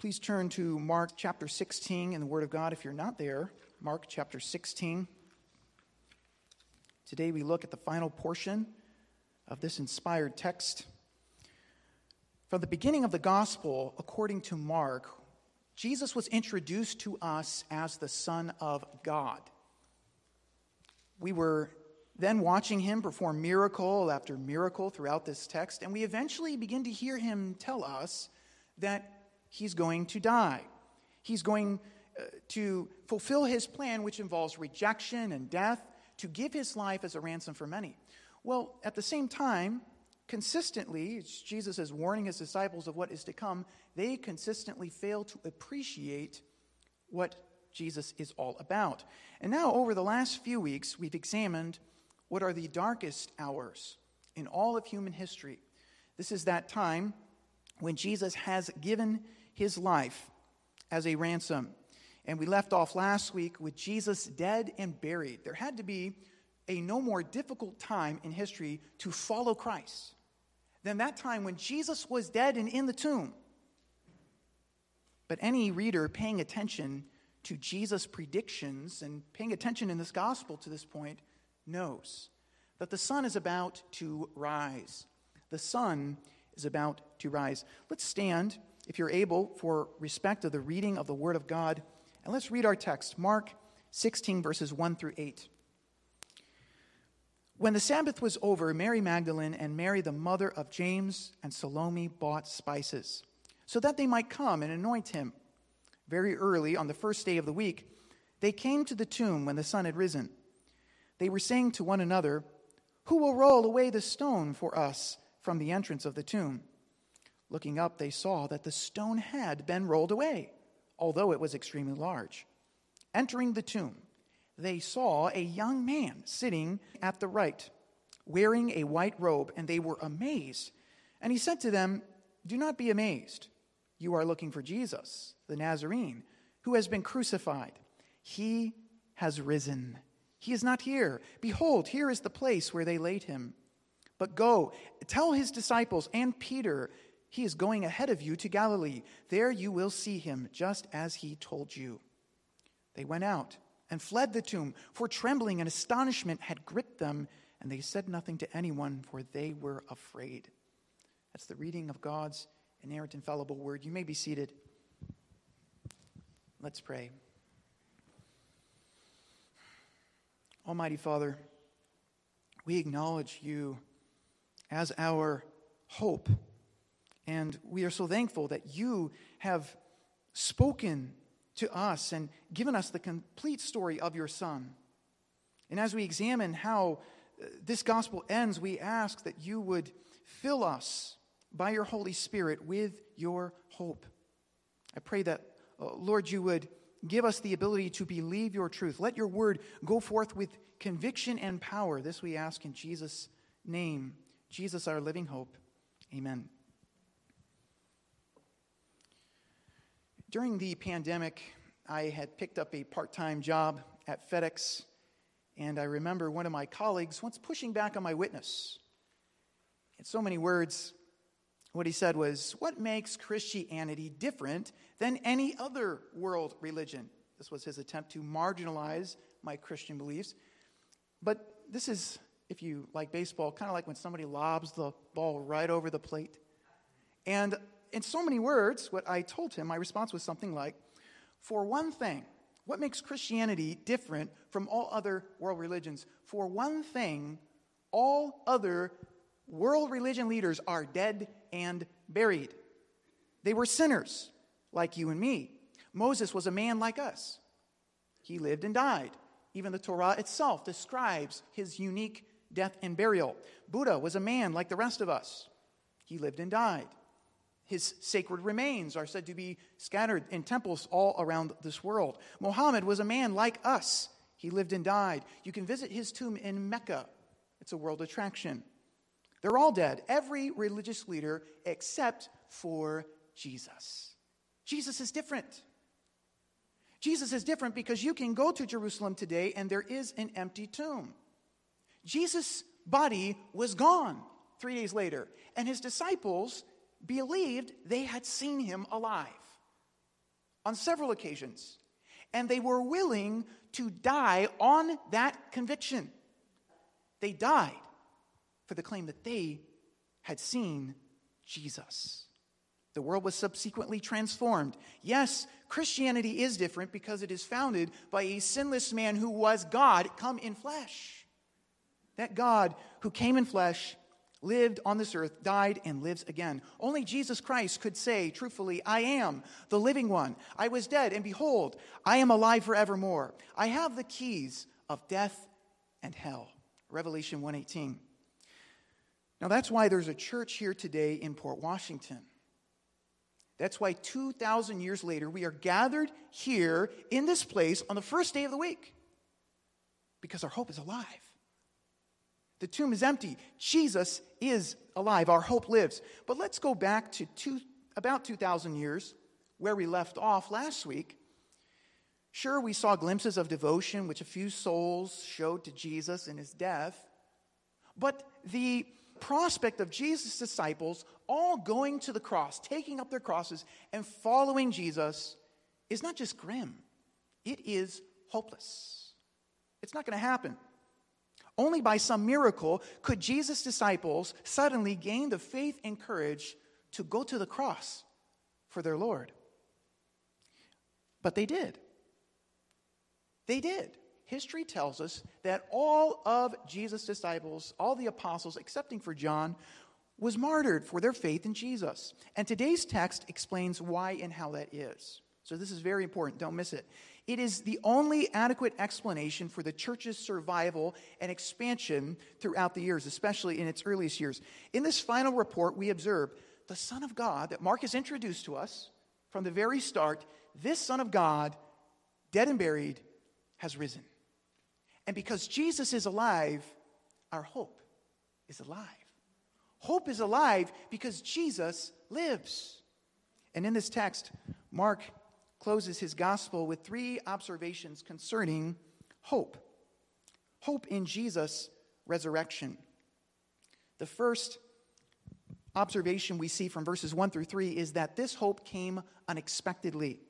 Please turn to Mark chapter 16 in the Word of God if you're not there. Mark chapter 16. Today we look at the final portion of this inspired text. From the beginning of the gospel, according to Mark, Jesus was introduced to us as the Son of God. We were then watching him perform miracle after miracle throughout this text, and we eventually begin to hear him tell us that he's going to die. He's going uh, to fulfill his plan, which involves rejection and death, to give his life as a ransom for many. Well, at the same time, consistently, Jesus is warning his disciples of what is to come, they consistently fail to appreciate what Jesus is all about. And now, over the last few weeks, we've examined what are the darkest hours in all of human history. This is that time when Jesus has given his life as a ransom. And we left off last week with Jesus dead and buried. There had to be a no more difficult time in history to follow Christ than that time when Jesus was dead and in the tomb. But any reader paying attention to Jesus' predictions and paying attention in this gospel to this point knows that the sun is about to rise. The sun is about to rise. Let's stand if you're able, for respect of the reading of the Word of God. And let's read our text, Mark 16, verses 1 through 8. When the Sabbath was over, Mary Magdalene and Mary, the mother of James and Salome, bought spices so that they might come and anoint him. Very early on the first day of the week, they came to the tomb when the sun had risen. They were saying to one another, Who will roll away the stone for us from the entrance of the tomb? Looking up, they saw that the stone had been rolled away, although it was extremely large. Entering the tomb, they saw a young man sitting at the right, wearing a white robe, and they were amazed. And he said to them, Do not be amazed. You are looking for Jesus, the Nazarene, who has been crucified. He has risen. He is not here. Behold, here is the place where they laid him. But go, tell his disciples and Peter he is going ahead of you to Galilee. There you will see him, just as he told you. They went out and fled the tomb, for trembling and astonishment had gripped them, and they said nothing to anyone, for they were afraid. That's the reading of God's inerrant, infallible word. You may be seated. Let's pray. Almighty Father, we acknowledge you as our hope and we are so thankful that you have spoken to us and given us the complete story of your Son. And as we examine how uh, this gospel ends, we ask that you would fill us by your Holy Spirit with your hope. I pray that, uh, Lord, you would give us the ability to believe your truth. Let your word go forth with conviction and power. This we ask in Jesus' name. Jesus, our living hope. Amen. During the pandemic, I had picked up a part time job at FedEx, and I remember one of my colleagues once pushing back on my witness. In so many words, what he said was, What makes Christianity different than any other world religion? This was his attempt to marginalize my Christian beliefs. But this is, if you like baseball, kind of like when somebody lobs the ball right over the plate. And in so many words, what I told him, my response was something like For one thing, what makes Christianity different from all other world religions? For one thing, all other world religion leaders are dead and buried. They were sinners, like you and me. Moses was a man like us. He lived and died. Even the Torah itself describes his unique death and burial. Buddha was a man like the rest of us. He lived and died. His sacred remains are said to be scattered in temples all around this world. Muhammad was a man like us. He lived and died. You can visit his tomb in Mecca, it's a world attraction. They're all dead, every religious leader except for Jesus. Jesus is different. Jesus is different because you can go to Jerusalem today and there is an empty tomb. Jesus' body was gone three days later, and his disciples believed they had seen him alive. on several occasions. And they were willing to die on that conviction. They died for the claim that they had seen Jesus. The world was subsequently transformed. Yes, Christianity is different because it is founded by a sinless man who was God come in flesh. That God who came in flesh, lived on this earth, died, and lives again. Only Jesus Christ could say truthfully, I am the living one. I was dead, and behold, I am alive forevermore. I have the keys of death and hell. Revelation 118. Now that's why there's a church here today in Port Washington. That's why 2,000 years later, we are gathered here in this place on the first day of the week because our hope is alive. The tomb is empty. Jesus is alive. Our hope lives. But let's go back to two, about 2,000 years where we left off last week. Sure, we saw glimpses of devotion which a few souls showed to Jesus in his death. But the prospect of Jesus' disciples all going to the cross, taking up their crosses, and following Jesus is not just grim, it is hopeless. It's not going to happen. Only by some miracle could Jesus' disciples suddenly gain the faith and courage to go to the cross for their Lord. But they did. They did history tells us that all of Jesus' disciples, all the apostles, excepting for John, was martyred for their faith in Jesus. And today's text explains why and how that is. So this is very important. Don't miss it. It is the only adequate explanation for the church's survival and expansion throughout the years, especially in its earliest years. In this final report, we observe the Son of God that Mark has introduced to us from the very start. This Son of God, dead and buried, has risen. And because Jesus is alive, our hope is alive. Hope is alive because Jesus lives. And in this text, Mark closes his gospel with three observations concerning hope hope in Jesus' resurrection. The first observation we see from verses 1 through 3 is that this hope came unexpectedly.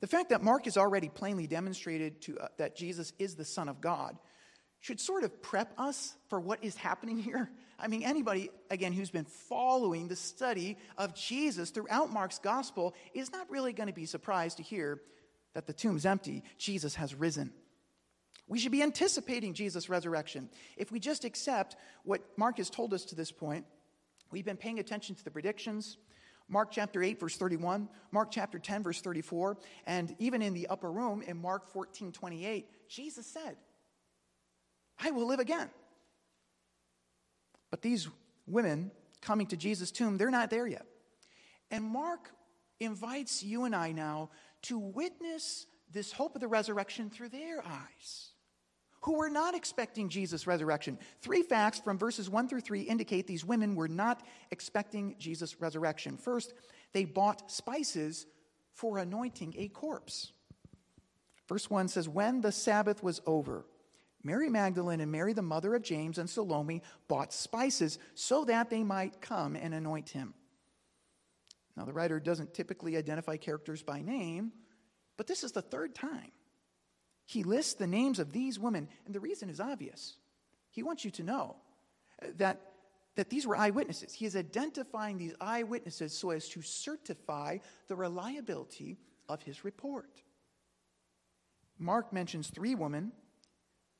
The fact that Mark has already plainly demonstrated to, uh, that Jesus is the Son of God should sort of prep us for what is happening here. I mean, anybody, again, who's been following the study of Jesus throughout Mark's gospel is not really going to be surprised to hear that the tomb's empty. Jesus has risen. We should be anticipating Jesus' resurrection. If we just accept what Mark has told us to this point, we've been paying attention to the predictions, Mark chapter 8, verse 31, Mark chapter 10, verse 34, and even in the upper room in Mark 14, 28, Jesus said, I will live again. But these women coming to Jesus' tomb, they're not there yet. And Mark invites you and I now to witness this hope of the resurrection through their eyes who were not expecting Jesus' resurrection. Three facts from verses 1 through 3 indicate these women were not expecting Jesus' resurrection. First, they bought spices for anointing a corpse. Verse 1 says, When the Sabbath was over, Mary Magdalene and Mary, the mother of James, and Salome bought spices so that they might come and anoint him. Now, the writer doesn't typically identify characters by name, but this is the third time he lists the names of these women, and the reason is obvious. He wants you to know that, that these were eyewitnesses. He is identifying these eyewitnesses so as to certify the reliability of his report. Mark mentions three women.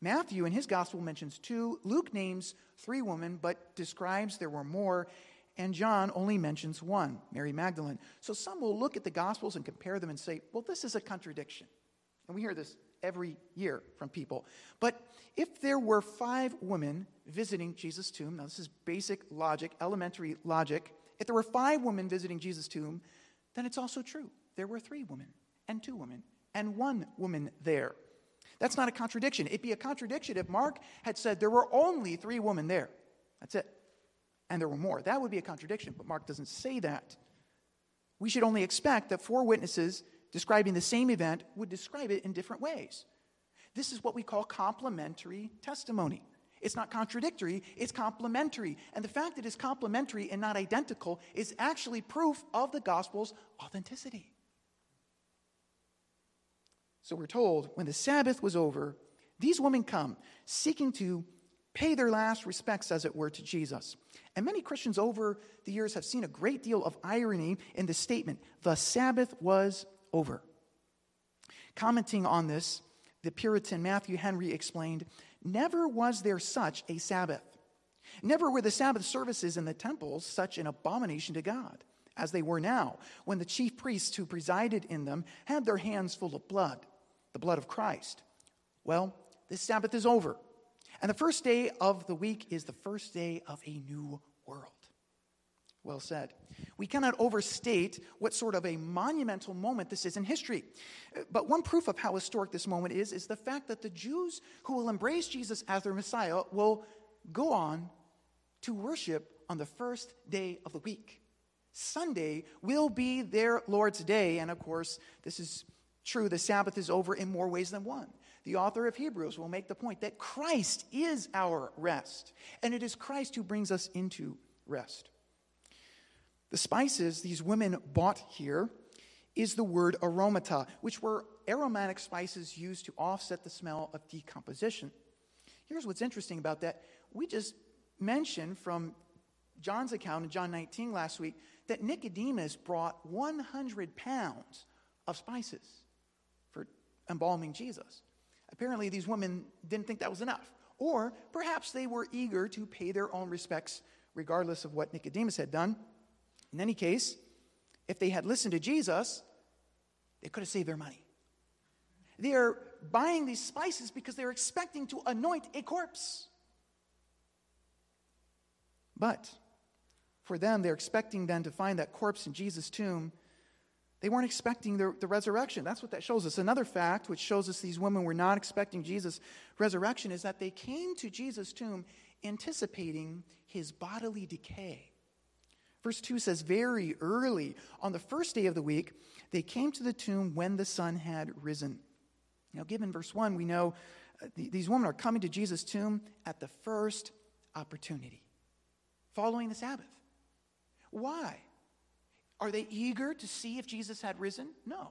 Matthew in his gospel mentions two. Luke names three women, but describes there were more. And John only mentions one, Mary Magdalene. So some will look at the gospels and compare them and say, well, this is a contradiction. And we hear this every year from people. But if there were five women visiting Jesus' tomb, now this is basic logic, elementary logic. If there were five women visiting Jesus' tomb, then it's also true. There were three women, and two women, and one woman there. That's not a contradiction. It'd be a contradiction if Mark had said there were only three women there. That's it. And there were more. That would be a contradiction, but Mark doesn't say that. We should only expect that four witnesses describing the same event would describe it in different ways. This is what we call complementary testimony. It's not contradictory, it's complementary. And the fact that it's complementary and not identical is actually proof of the gospel's authenticity. So we're told when the Sabbath was over, these women come seeking to pay their last respects, as it were, to Jesus. And many Christians over the years have seen a great deal of irony in the statement, the Sabbath was over. Commenting on this, the Puritan Matthew Henry explained, Never was there such a Sabbath. Never were the Sabbath services in the temples such an abomination to God as they were now, when the chief priests who presided in them had their hands full of blood, the blood of Christ. Well, this Sabbath is over. And the first day of the week is the first day of a new world. Well said. We cannot overstate what sort of a monumental moment this is in history. But one proof of how historic this moment is is the fact that the Jews who will embrace Jesus as their Messiah will go on to worship on the first day of the week. Sunday will be their Lord's day. And of course, this is true. The Sabbath is over in more ways than one. The author of Hebrews will make the point that Christ is our rest, and it is Christ who brings us into rest. The spices these women bought here is the word aromata, which were aromatic spices used to offset the smell of decomposition. Here's what's interesting about that. We just mentioned from John's account in John 19 last week that Nicodemus brought 100 pounds of spices embalming Jesus. Apparently, these women didn't think that was enough. Or perhaps they were eager to pay their own respects, regardless of what Nicodemus had done. In any case, if they had listened to Jesus, they could have saved their money. They are buying these spices because they're expecting to anoint a corpse. But for them, they're expecting then to find that corpse in Jesus' tomb they weren't expecting the, the, resurrection. That's what that shows us. Another fact which shows us these women were not expecting Jesus' resurrection is that they came to Jesus' tomb anticipating his bodily decay. Verse 2 says, Very early on the first day of the week, they came to the tomb when the sun had risen. Now, given verse 1, we know uh, these women are coming to Jesus' tomb at the first opportunity, following the Sabbath. Why? Are they eager to see if Jesus had risen? No.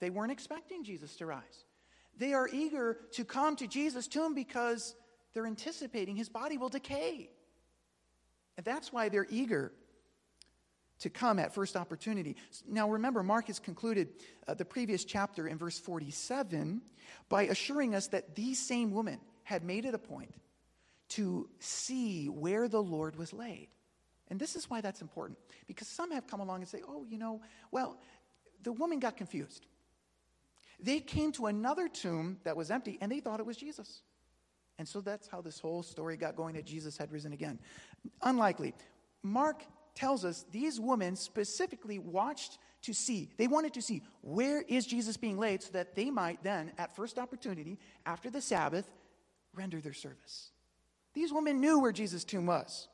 They weren't expecting Jesus to rise. They are eager to come to Jesus' tomb because they're anticipating his body will decay. And that's why they're eager to come at first opportunity. Now, remember, Mark has concluded uh, the previous chapter in verse 47 by assuring us that these same women had made it a point to see where the Lord was laid. And this is why that's important. Because some have come along and say, oh, you know, well, the woman got confused. They came to another tomb that was empty and they thought it was Jesus. And so that's how this whole story got going that Jesus had risen again. Unlikely. Mark tells us these women specifically watched to see, they wanted to see where is Jesus being laid so that they might then, at first opportunity, after the Sabbath, render their service. These women knew where Jesus' tomb was.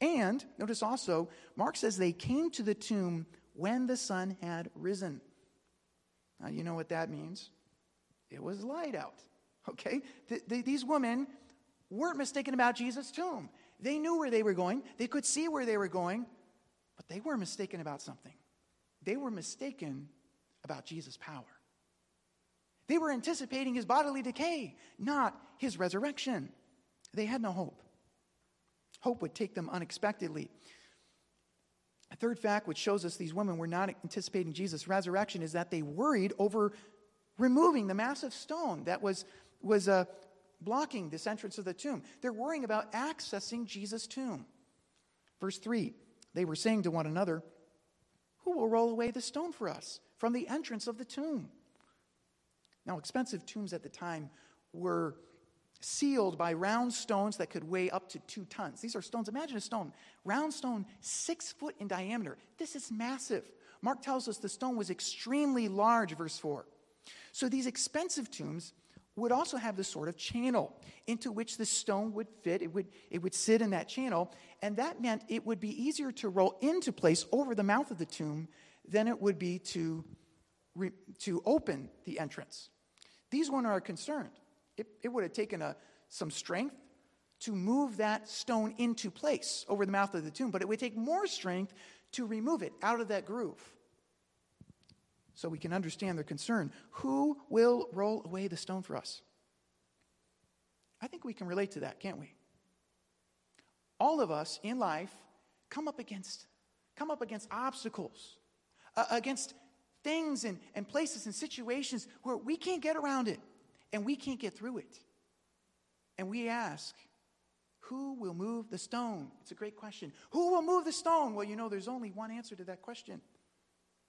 And notice also, Mark says they came to the tomb when the sun had risen. Now, you know what that means? It was light out. Okay? these women weren't mistaken about Jesus' tomb. They knew where they were going, they could see where they were going, but they were mistaken about something. They were mistaken about Jesus' power. They were anticipating his bodily decay, not his resurrection. They had no hope. Hope would take them unexpectedly. A third fact which shows us these women were not anticipating Jesus' resurrection is that they worried over removing the massive stone that was, was uh, blocking this entrance of the tomb. They're worrying about accessing Jesus' tomb. Verse 3 they were saying to one another, Who will roll away the stone for us from the entrance of the tomb? Now, expensive tombs at the time were sealed by round stones that could weigh up to two tons. These are stones. Imagine a stone, round stone, six foot in diameter. This is massive. Mark tells us the stone was extremely large, verse 4. So these expensive tombs would also have this sort of channel into which the stone would fit. It would, it would sit in that channel, and that meant it would be easier to roll into place over the mouth of the tomb than it would be to, re, to open the entrance. These women are concerned it, it would have taken a, some strength to move that stone into place over the mouth of the tomb, but it would take more strength to remove it out of that groove. so we can understand their concern. Who will roll away the stone for us? I think we can relate to that, can't we? All of us in life come up against come up against obstacles, uh, against things and, and places and situations where we can't get around it and we can't get through it. And we ask, who will move the stone? It's a great question. Who will move the stone? Well, you know, there's only one answer to that question,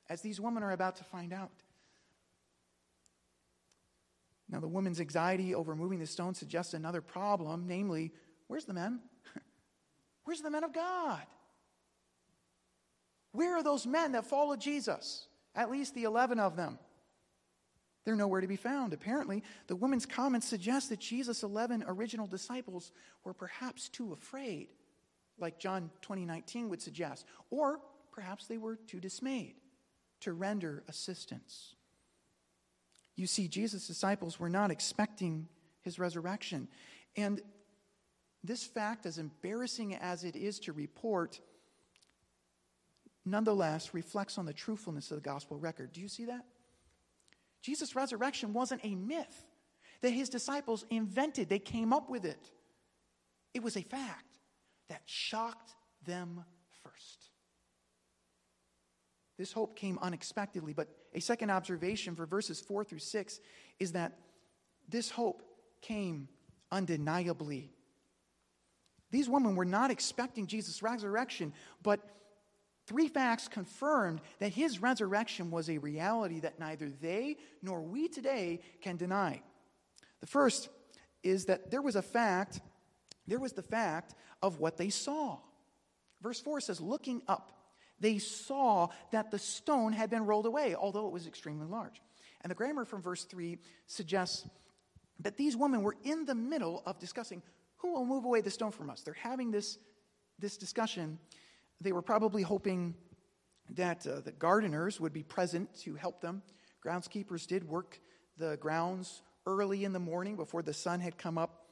as these women are about to find out. Now, the woman's anxiety over moving the stone suggests another problem, namely, where's the men? Where's the men of God? Where are those men that followed Jesus? At least the 11 of them. They're nowhere to be found. Apparently, the woman's comments suggest that Jesus' 11 original disciples were perhaps too afraid, like John 20:19 would suggest, or perhaps they were too dismayed to render assistance. You see, Jesus' disciples were not expecting his resurrection. And this fact, as embarrassing as it is to report, nonetheless reflects on the truthfulness of the gospel record. Do you see that? Jesus' resurrection wasn't a myth that his disciples invented, they came up with it. It was a fact that shocked them first. This hope came unexpectedly, but a second observation for verses 4 through 6 is that this hope came undeniably. These women were not expecting Jesus' resurrection, but Three facts confirmed that his resurrection was a reality that neither they nor we today can deny. The first is that there was a fact, there was the fact of what they saw. Verse 4 says, looking up, they saw that the stone had been rolled away, although it was extremely large. And the grammar from verse 3 suggests that these women were in the middle of discussing who will move away the stone from us. They're having this, this discussion they were probably hoping that uh, the gardeners would be present to help them. Groundskeepers did work the grounds early in the morning before the sun had come up.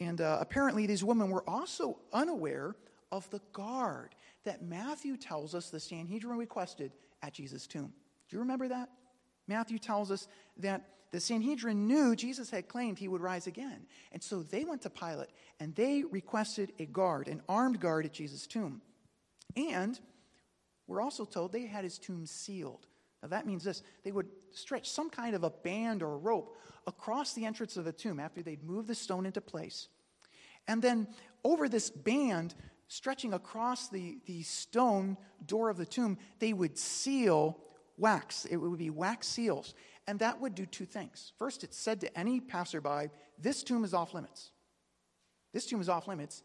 And uh, apparently, these women were also unaware of the guard that Matthew tells us the Sanhedrin requested at Jesus' tomb. Do you remember that? Matthew tells us that the Sanhedrin knew Jesus had claimed he would rise again. And so they went to Pilate and they requested a guard, an armed guard at Jesus' tomb. And we're also told they had his tomb sealed. Now that means this they would stretch some kind of a band or a rope across the entrance of the tomb after they'd moved the stone into place. And then over this band, stretching across the, the stone door of the tomb, they would seal wax. It would be wax seals. And that would do two things. First, it said to any passerby, This tomb is off limits. This tomb is off limits.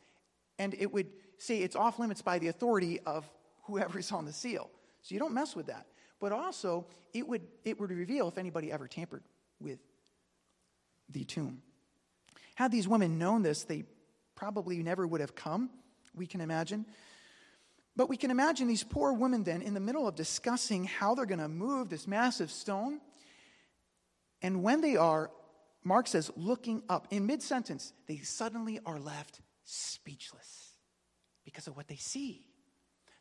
And it would say it's off limits by the authority of whoever is on the seal. So you don't mess with that. But also, it would, it would reveal if anybody ever tampered with the tomb. Had these women known this, they probably never would have come, we can imagine. But we can imagine these poor women then in the middle of discussing how they're going to move this massive stone. And when they are, Mark says, looking up, in mid sentence, they suddenly are left speechless because of what they see.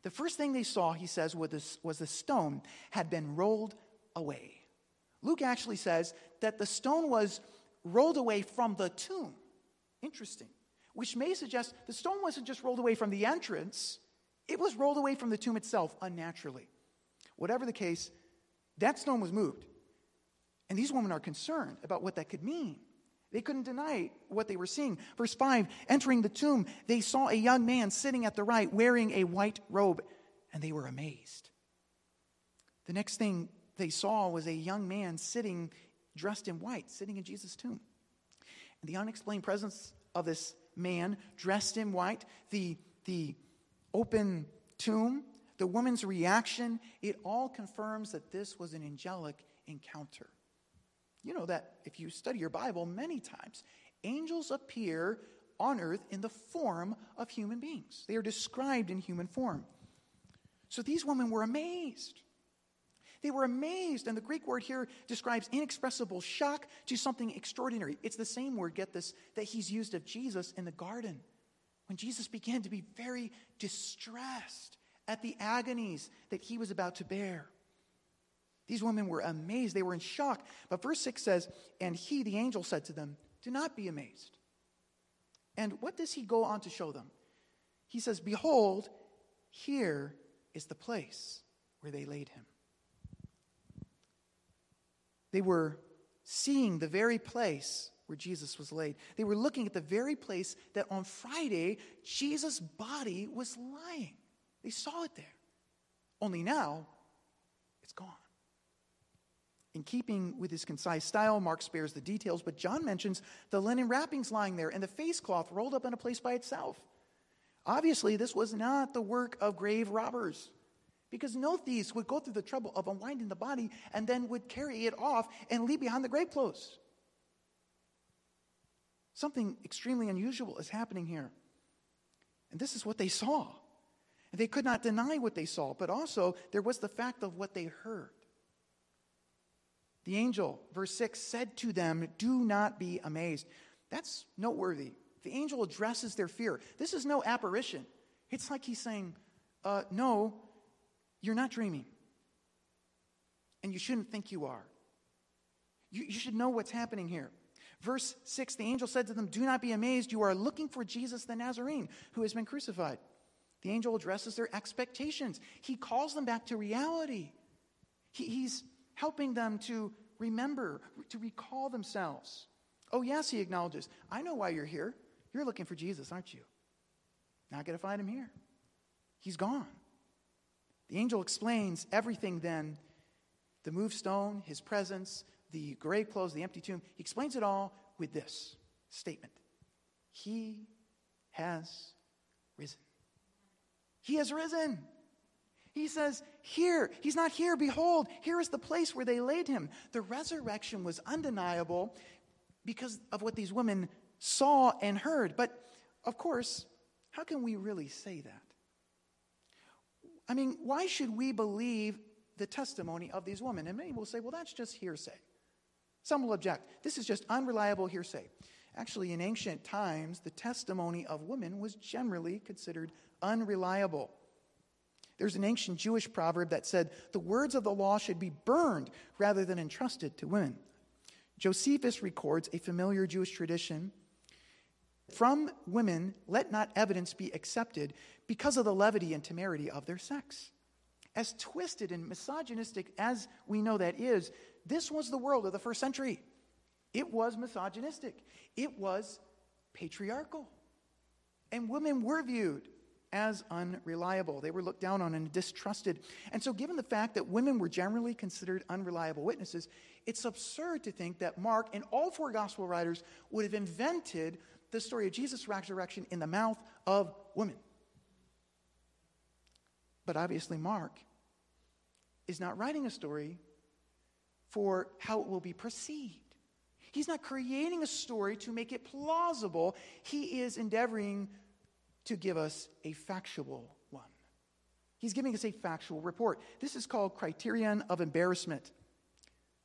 The first thing they saw, he says, was the stone had been rolled away. Luke actually says that the stone was rolled away from the tomb. Interesting. Which may suggest the stone wasn't just rolled away from the entrance, it was rolled away from the tomb itself unnaturally. Whatever the case, that stone was moved. And these women are concerned about what that could mean. They couldn't deny what they were seeing. Verse 5 entering the tomb, they saw a young man sitting at the right wearing a white robe, and they were amazed. The next thing they saw was a young man sitting dressed in white, sitting in Jesus' tomb. And the unexplained presence of this man dressed in white, the, the open tomb, the woman's reaction, it all confirms that this was an angelic encounter. You know that if you study your Bible many times, angels appear on earth in the form of human beings. They are described in human form. So these women were amazed. They were amazed, and the Greek word here describes inexpressible shock to something extraordinary. It's the same word, get this, that he's used of Jesus in the garden. When Jesus began to be very distressed at the agonies that he was about to bear. These women were amazed. They were in shock. But verse 6 says, And he, the angel, said to them, Do not be amazed. And what does he go on to show them? He says, Behold, here is the place where they laid him. They were seeing the very place where Jesus was laid. They were looking at the very place that on Friday, Jesus' body was lying. They saw it there. Only now, it's gone. In keeping with his concise style, Mark spares the details, but John mentions the linen wrappings lying there and the face cloth rolled up in a place by itself. Obviously, this was not the work of grave robbers. Because no thieves would go through the trouble of unwinding the body and then would carry it off and leave behind the grave clothes. Something extremely unusual is happening here. And this is what they saw. And they could not deny what they saw, but also there was the fact of what they heard. The angel, verse 6, said to them, Do not be amazed. That's noteworthy. The angel addresses their fear. This is no apparition. It's like he's saying, uh, No, you're not dreaming. And you shouldn't think you are. You, you should know what's happening here. Verse 6 the angel said to them, Do not be amazed. You are looking for Jesus the Nazarene who has been crucified. The angel addresses their expectations, he calls them back to reality. He, he's helping them to remember, to recall themselves. Oh, yes, he acknowledges, I know why you're here. You're looking for Jesus, aren't you? Not going to find him here. He's gone. The angel explains everything then the moved stone, his presence, the grave clothes, the empty tomb. He explains it all with this statement He has risen. He has risen. He says, Here, he's not here. Behold, here is the place where they laid him. The resurrection was undeniable because of what these women saw and heard. But of course, how can we really say that? I mean, why should we believe the testimony of these women? And many will say, well, that's just hearsay. Some will object, this is just unreliable hearsay. Actually, in ancient times, the testimony of women was generally considered unreliable. There's an ancient Jewish proverb that said, the words of the law should be burned rather than entrusted to women. Josephus records a familiar Jewish tradition from women, let not evidence be accepted because of the levity and temerity of their sex. As twisted and misogynistic as we know that is, this was the world of the first century. It was misogynistic, it was patriarchal. And women were viewed as unreliable. They were looked down on and distrusted. And so, given the fact that women were generally considered unreliable witnesses, it's absurd to think that Mark and all four gospel writers would have invented the story of Jesus' resurrection in the mouth of women. But obviously, Mark is not writing a story for how it will be perceived. He's not creating a story to make it plausible. He is endeavoring to give us a factual one. He's giving us a factual report. This is called criterion of embarrassment.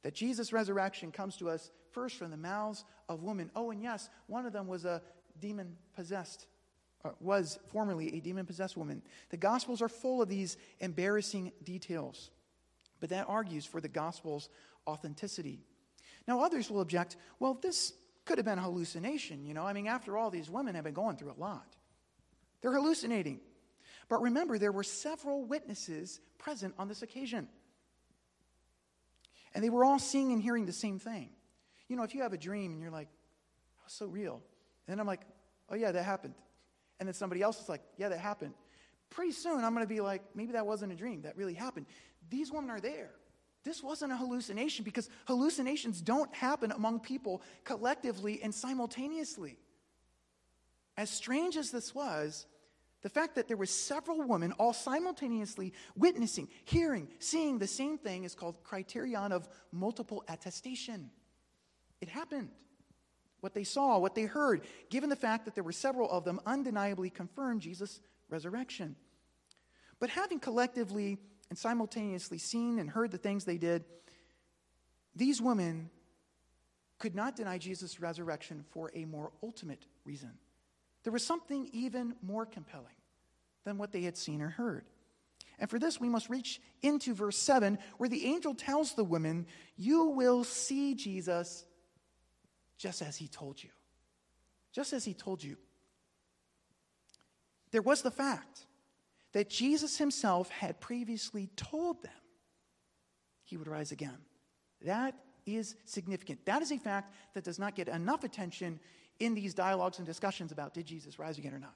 That Jesus' resurrection comes to us first from the mouths of women. Oh, and yes, one of them was a demon possessed uh, was formerly a demon possessed woman. The Gospels are full of these embarrassing details, but that argues for the Gospel's authenticity. Now, others will object well, this could have been a hallucination, you know? I mean, after all, these women have been going through a lot. They're hallucinating. But remember, there were several witnesses present on this occasion. And they were all seeing and hearing the same thing. You know, if you have a dream and you're like, oh, so real. And then I'm like, oh, yeah, that happened. And then somebody else is like, yeah, that happened. Pretty soon, I'm going to be like, maybe that wasn't a dream. That really happened. These women are there. This wasn't a hallucination because hallucinations don't happen among people collectively and simultaneously. As strange as this was, the fact that there were several women all simultaneously witnessing, hearing, seeing the same thing is called criterion of multiple attestation. It happened what they saw, what they heard, given the fact that there were several of them, undeniably confirmed Jesus' resurrection. But having collectively and simultaneously seen and heard the things they did, these women could not deny Jesus' resurrection for a more ultimate reason. There was something even more compelling than what they had seen or heard. And for this, we must reach into verse 7, where the angel tells the women, You will see Jesus just as he told you. Just as he told you. There was the fact that Jesus himself had previously told them he would rise again. That is significant. That is a fact that does not get enough attention in these dialogues and discussions about did Jesus rise again or not.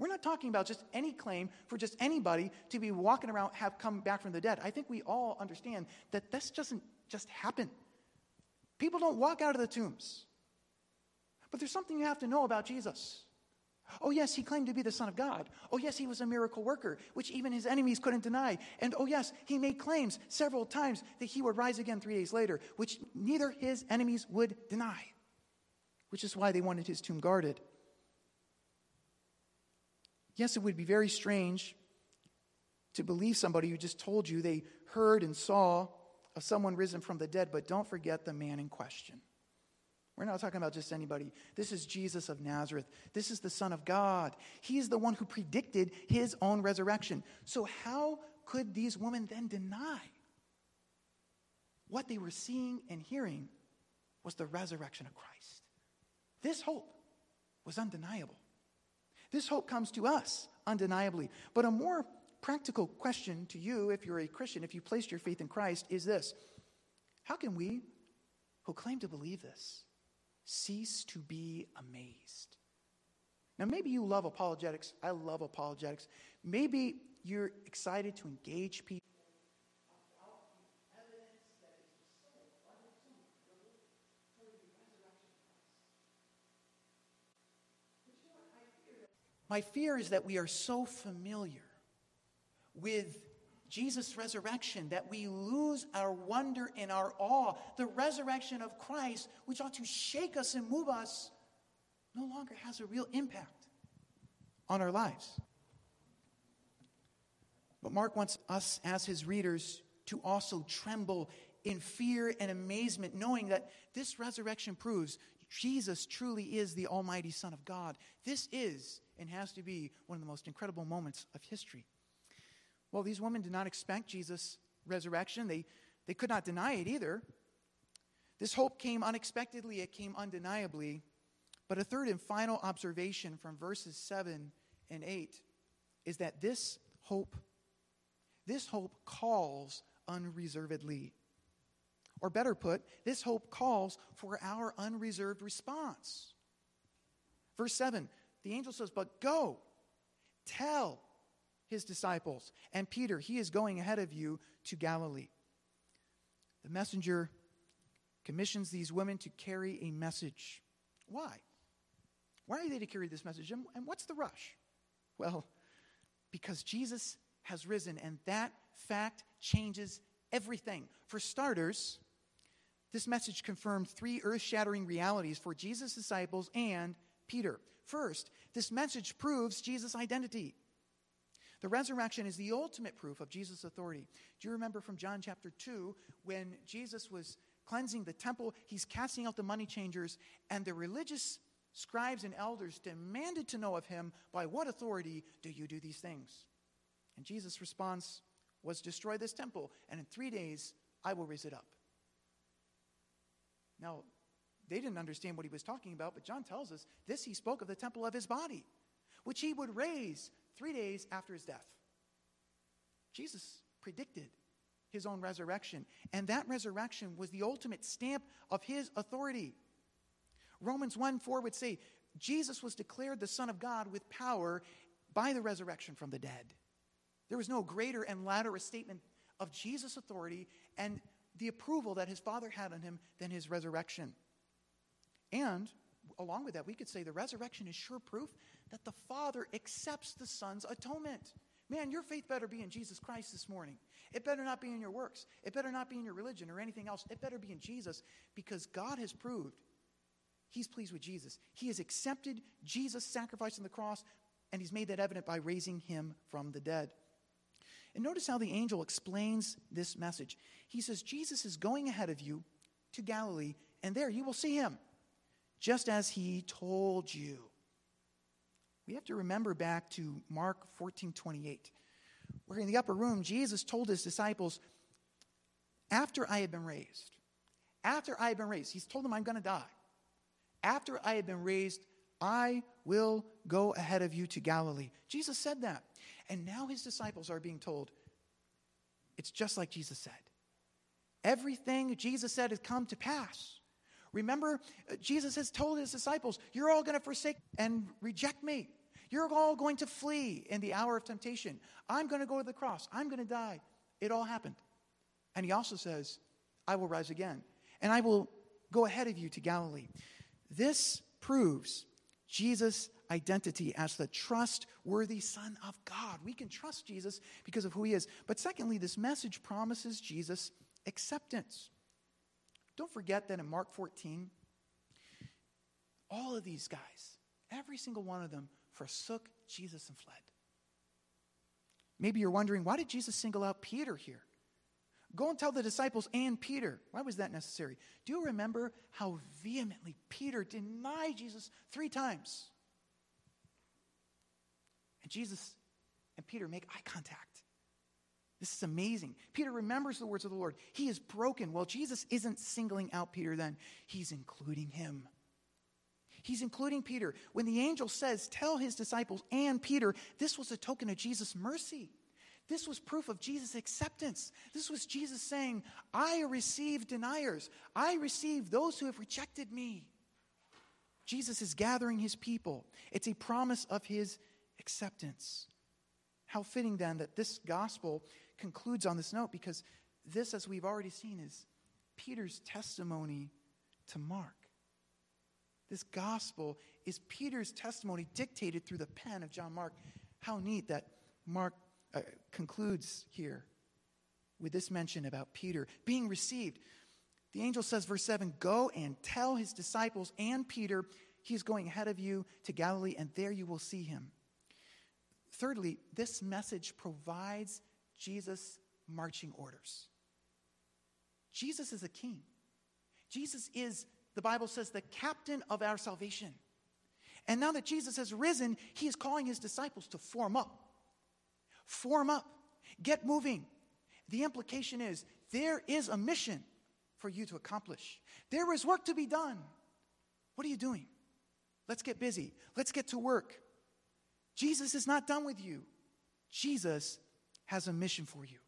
We're not talking about just any claim for just anybody to be walking around, have come back from the dead. I think we all understand that this doesn't just happen. People don't walk out of the tombs. But there's something you have to know about Jesus. Oh, yes, he claimed to be the Son of God. Oh, yes, he was a miracle worker, which even his enemies couldn't deny. And oh, yes, he made claims several times that he would rise again three days later, which neither his enemies would deny, which is why they wanted his tomb guarded. Yes, it would be very strange to believe somebody who just told you they heard and saw of someone risen from the dead, but don't forget the man in question. We're not talking about just anybody. This is Jesus of Nazareth. This is the Son of God. He is the one who predicted his own resurrection. So, how could these women then deny what they were seeing and hearing was the resurrection of Christ? This hope was undeniable. This hope comes to us undeniably. But a more practical question to you, if you're a Christian, if you placed your faith in Christ, is this How can we who claim to believe this cease to be amazed? Now, maybe you love apologetics. I love apologetics. Maybe you're excited to engage people. My fear is that we are so familiar with Jesus' resurrection that we lose our wonder and our awe. The resurrection of Christ, which ought to shake us and move us, no longer has a real impact on our lives. But Mark wants us, as his readers, to also tremble in fear and amazement, knowing that this resurrection proves Jesus truly is the Almighty Son of God. This is and has to be one of the most incredible moments of history. Well, these women did not expect Jesus' resurrection, they, they could not deny it either. This hope came unexpectedly, it came undeniably. But a third and final observation from verses 7 and 8 is that this hope, this hope calls unreservedly. Or better put, this hope calls for our unreserved response. Verse 7 the angel says, But go, tell his disciples, and Peter, he is going ahead of you to Galilee. The messenger commissions these women to carry a message. Why? Why are they to carry this message? And, what's the rush? Well, because Jesus has risen, and that fact changes everything. For starters, this message confirmed three earth shattering realities for Jesus' disciples and Peter. First, this message proves Jesus' identity. The resurrection is the ultimate proof of Jesus' authority. Do you remember from John chapter 2 when Jesus was cleansing the temple? He's casting out the money changers, and the religious scribes and elders demanded to know of him, By what authority do you do these things? And Jesus' response was, Destroy this temple, and in three days I will raise it up. Now, they didn't understand what he was talking about, but John tells us this he spoke of the temple of his body, which he would raise three days after his death. Jesus predicted his own resurrection, and that resurrection was the ultimate stamp of his authority. Romans 1 4 would say, Jesus was declared the Son of God with power by the resurrection from the dead. There was no greater and louder statement of Jesus' authority and the approval that his Father had on him than his resurrection. And along with that, we could say the resurrection is sure proof that the Father accepts the Son's atonement. Man, your faith better be in Jesus Christ this morning. It better not be in your works. It better not be in your religion or anything else. It better be in Jesus because God has proved He's pleased with Jesus. He has accepted Jesus' sacrifice on the cross, and He's made that evident by raising Him from the dead. And notice how the angel explains this message. He says, Jesus is going ahead of you to Galilee, and there you will see Him just as he told you. We have to remember back to Mark 14 28, where in the upper room, Jesus told his disciples, After I have been raised, after I have been raised, he's told them, I'm going to die. After I have been raised, I will go ahead of you to Galilee. Jesus said that. And now his disciples are being told, it's just like Jesus said. Everything Jesus said has come to pass. Remember, uh, Jesus has told his disciples, You're all going to forsake and reject me. You're all going to flee in the hour of temptation. I'm going to go to the cross. I'm going to die. It all happened. And he also says, I will rise again, and I will go ahead of you to Galilee. This proves Jesus' identity as the trustworthy Son of God. We can trust Jesus because of who he is. But secondly, this message promises Jesus acceptance. Don't forget that in Mark 14, all of these guys, every single one of them, forsook Jesus and fled. Maybe you're wondering, why did Jesus single out Peter here? Go and tell the disciples and Peter. Why was that necessary? Do you remember how vehemently Peter denied Jesus three times? And Jesus and Peter make eye contact. This is amazing. Peter remembers the words of the Lord. He is broken. Well, Jesus isn't singling out Peter then, he's including him. He's including Peter. When the angel says, Tell his disciples and Peter, this was a token of Jesus' mercy. This was proof of Jesus' acceptance. This was Jesus saying, I receive deniers. I receive those who have rejected me. Jesus is gathering his people. It's a promise of his acceptance. How fitting then that this gospel concludes on this note because this, as we've already seen, is Peter's testimony to Mark. This gospel is Peter's testimony dictated through the pen of John Mark. How neat that Mark uh, concludes here with this mention about Peter being received. The angel says, verse 7 Go and tell his disciples and Peter, he's going ahead of you to Galilee, and there you will see him. Thirdly, this message provides Jesus' marching orders. Jesus is a king. Jesus is, the Bible says, the captain of our salvation. And now that Jesus has risen, he is calling his disciples to form up. Form up. Get moving. The implication is there is a mission for you to accomplish, there is work to be done. What are you doing? Let's get busy. Let's get to work. Jesus is not done with you. Jesus has a mission for you.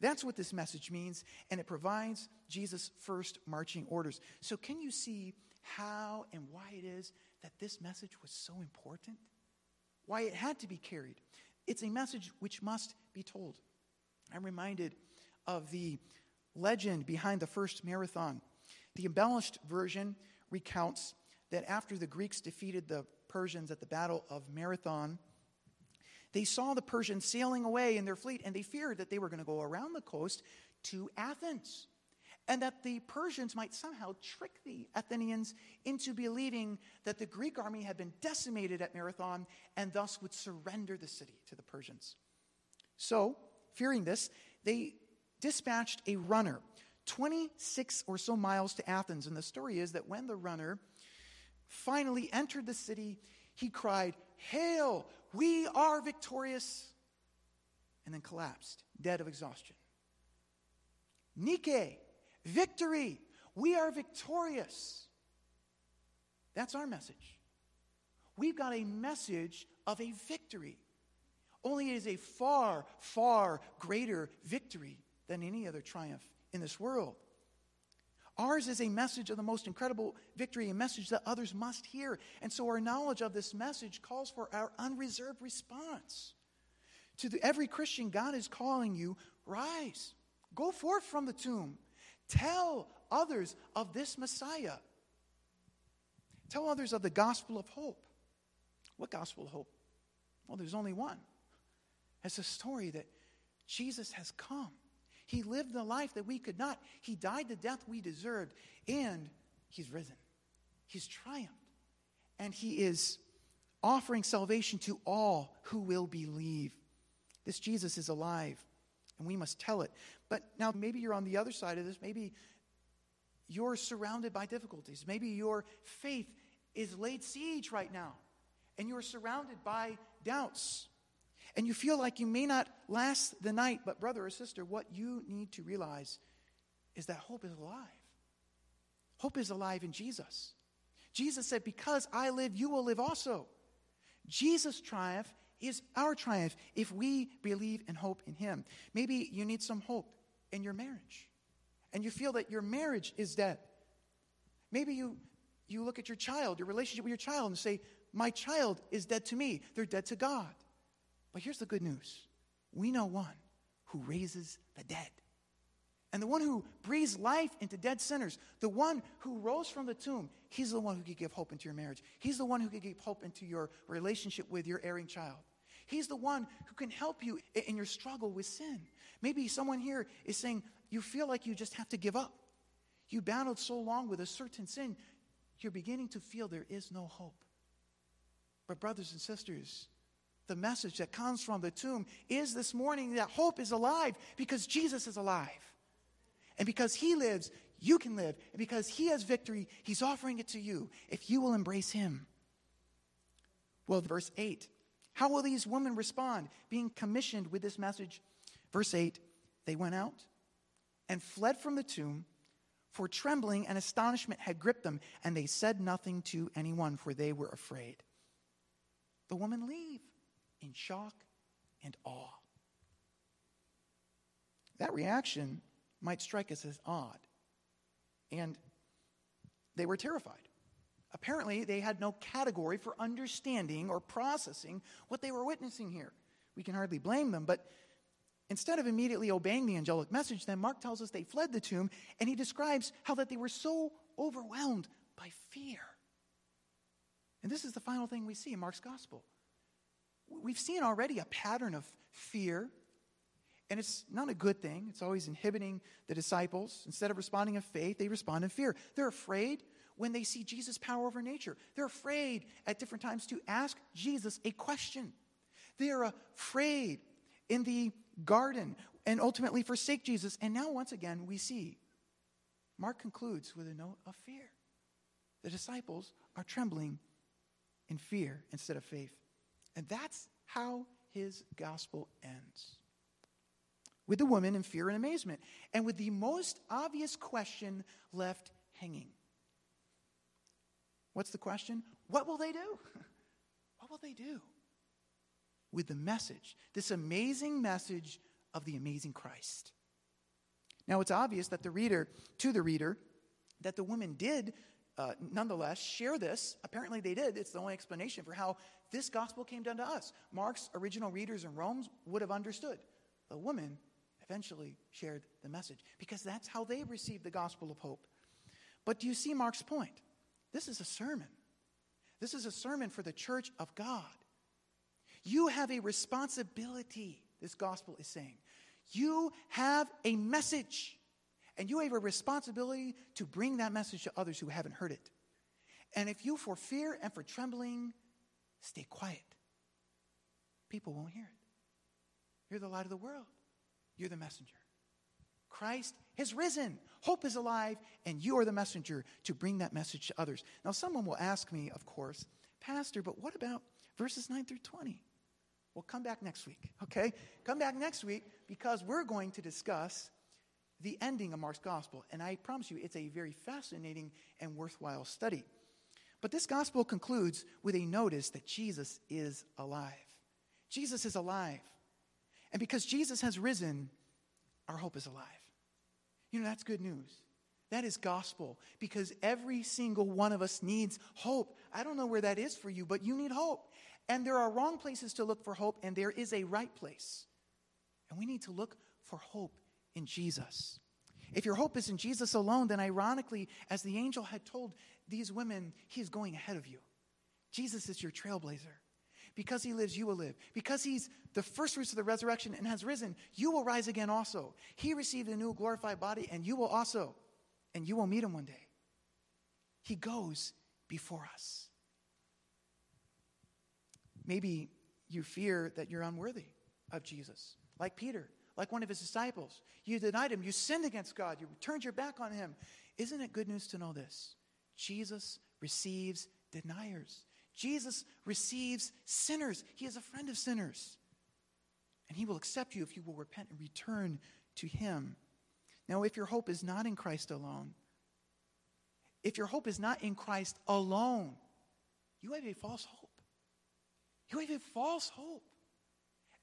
That's what this message means, and it provides Jesus' first marching orders. So, can you see how and why it is that this message was so important? Why it had to be carried? It's a message which must be told. I'm reminded of the legend behind the first marathon. The embellished version recounts that after the Greeks defeated the Persians at the Battle of Marathon, they saw the Persians sailing away in their fleet and they feared that they were going to go around the coast to Athens and that the Persians might somehow trick the Athenians into believing that the Greek army had been decimated at Marathon and thus would surrender the city to the Persians. So, fearing this, they dispatched a runner 26 or so miles to Athens. And the story is that when the runner finally entered the city, he cried, Hail, we are victorious, and then collapsed, dead of exhaustion. Nike, victory, we are victorious. That's our message. We've got a message of a victory. Only it is a far, far greater victory than any other triumph in this world. Ours is a message of the most incredible victory, a message that others must hear. And so our knowledge of this message calls for our unreserved response. To the, every Christian, God is calling you rise, go forth from the tomb, tell others of this Messiah, tell others of the gospel of hope. What gospel of hope? Well, there's only one. It's a story that Jesus has come he lived the life that we could not. He died the death we deserved, and He's risen. He's triumphed. And He is offering salvation to all who will believe. This Jesus is alive, and we must tell it. But now, maybe you're on the other side of this. Maybe you're surrounded by difficulties. Maybe your faith is laid siege right now, and you're surrounded by doubts. And you feel like you may not last the night, but, brother or sister, what you need to realize is that hope is alive. Hope is alive in Jesus. Jesus said, Because I live, you will live also. Jesus' triumph is our triumph if we believe and hope in Him. Maybe you need some hope in your marriage, and you feel that your marriage is dead. Maybe you, you look at your child, your relationship with your child, and say, My child is dead to me. They're dead to God. But here's the good news we know one who raises the dead. And the one who breathes life into dead sinners, the one who rose from the tomb, he's the one who can give hope into your marriage. He's the one who can give hope into your relationship with your erring child. He's the one who can help you in your struggle with sin. Maybe someone here is saying, You feel like you just have to give up. You battled so long with a certain sin, you're beginning to feel there is no hope. But, brothers and sisters, the message that comes from the tomb is this morning that hope is alive because Jesus is alive. And because he lives, you can live. And because he has victory, he's offering it to you if you will embrace him. Well, verse 8 how will these women respond being commissioned with this message? Verse 8 they went out and fled from the tomb, for trembling and astonishment had gripped them, and they said nothing to anyone, for they were afraid. The women leave in shock and awe. That reaction might strike us as odd. And they were terrified. Apparently, they had no category for understanding or processing what they were witnessing here. We can hardly blame them, but instead of immediately obeying the angelic message, then Mark tells us they fled the tomb, and he describes how that they were so overwhelmed by fear. And this is the final thing we see in Mark's gospel. We've seen already a pattern of fear and it's not a good thing. It's always inhibiting the disciples. Instead of responding in faith, they respond in fear. They're afraid when they see Jesus' power over nature. They're afraid at different times to ask Jesus a question. They are afraid in the garden and ultimately forsake Jesus. And now, once again, we see Mark concludes with a note of fear. The disciples are trembling in fear instead of faith. And that's how his gospel ends with the woman in fear and amazement, and with the most obvious question left hanging. What's the question? What will they do? What will they do with the message, this amazing message of the amazing Christ? Now, it's obvious that the reader, to the reader, that the woman did uh, nonetheless share this. Apparently, they did. It's the only explanation for how this gospel came down to us. Mark's original readers in Rome would have understood. The woman eventually shared the message because that's how they received the gospel of hope. But do you see Mark's point? This is a sermon. This is a sermon for the church of God. You have a responsibility, this gospel is saying. You have a message, and you have a responsibility to bring that message to others who haven't heard it. And if you, for fear and for trembling, stay quiet, people won't hear it. You're the light of the world. You're the messenger. Christ has risen. Hope is alive, and you are the messenger to bring that message to others. Now, someone will ask me, of course, Pastor, but what about verses 9 through 20? Well, come back next week, okay? Come back next week because we're going to discuss the ending of Mark's gospel. And I promise you, it's a very fascinating and worthwhile study. But this gospel concludes with a notice that Jesus is alive. Jesus is alive. And because Jesus has risen, our hope is alive. You know, that's good news. That is gospel because every single one of us needs hope. I don't know where that is for you, but you need hope. And there are wrong places to look for hope, and there is a right place. And we need to look for hope in Jesus. If your hope is in Jesus alone, then ironically, as the angel had told these women, he is going ahead of you. Jesus is your trailblazer. Because he lives, you will live. Because he's the first fruits of the resurrection and has risen, you will rise again also. He received a new glorified body, and you will also. And you will meet him one day. He goes before us. Maybe you fear that you're unworthy of Jesus, like Peter, like one of his disciples. You denied him, you sinned against God, you turned your back on him. Isn't it good news to know this? Jesus receives deniers. Jesus receives sinners. He is a friend of sinners. And he will accept you if you will repent and return to him. Now, if your hope is not in Christ alone, if your hope is not in Christ alone, you have a false hope. You have a false hope.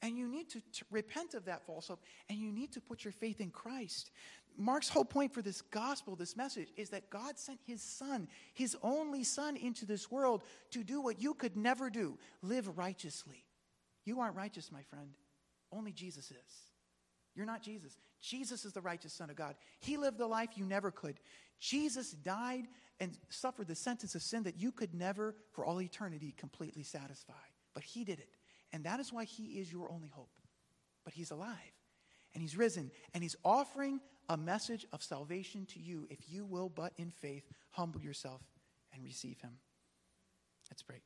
And you need to, to, repent of that false hope, and you need to put your faith in Christ. Mark's whole point for this gospel, this message, is that God sent his son, his only son, into this world to do what you could never do live righteously. You aren't righteous, my friend. Only Jesus is. You're not Jesus. Jesus is the righteous Son of God. He lived the life you never could. Jesus died and suffered the sentence of sin that you could never, for all eternity, completely satisfy. But He did it. And that is why He is your only hope. But He's alive and He's risen and He's offering a message of salvation to you if you will, but in faith, humble yourself and receive Him. Let's pray.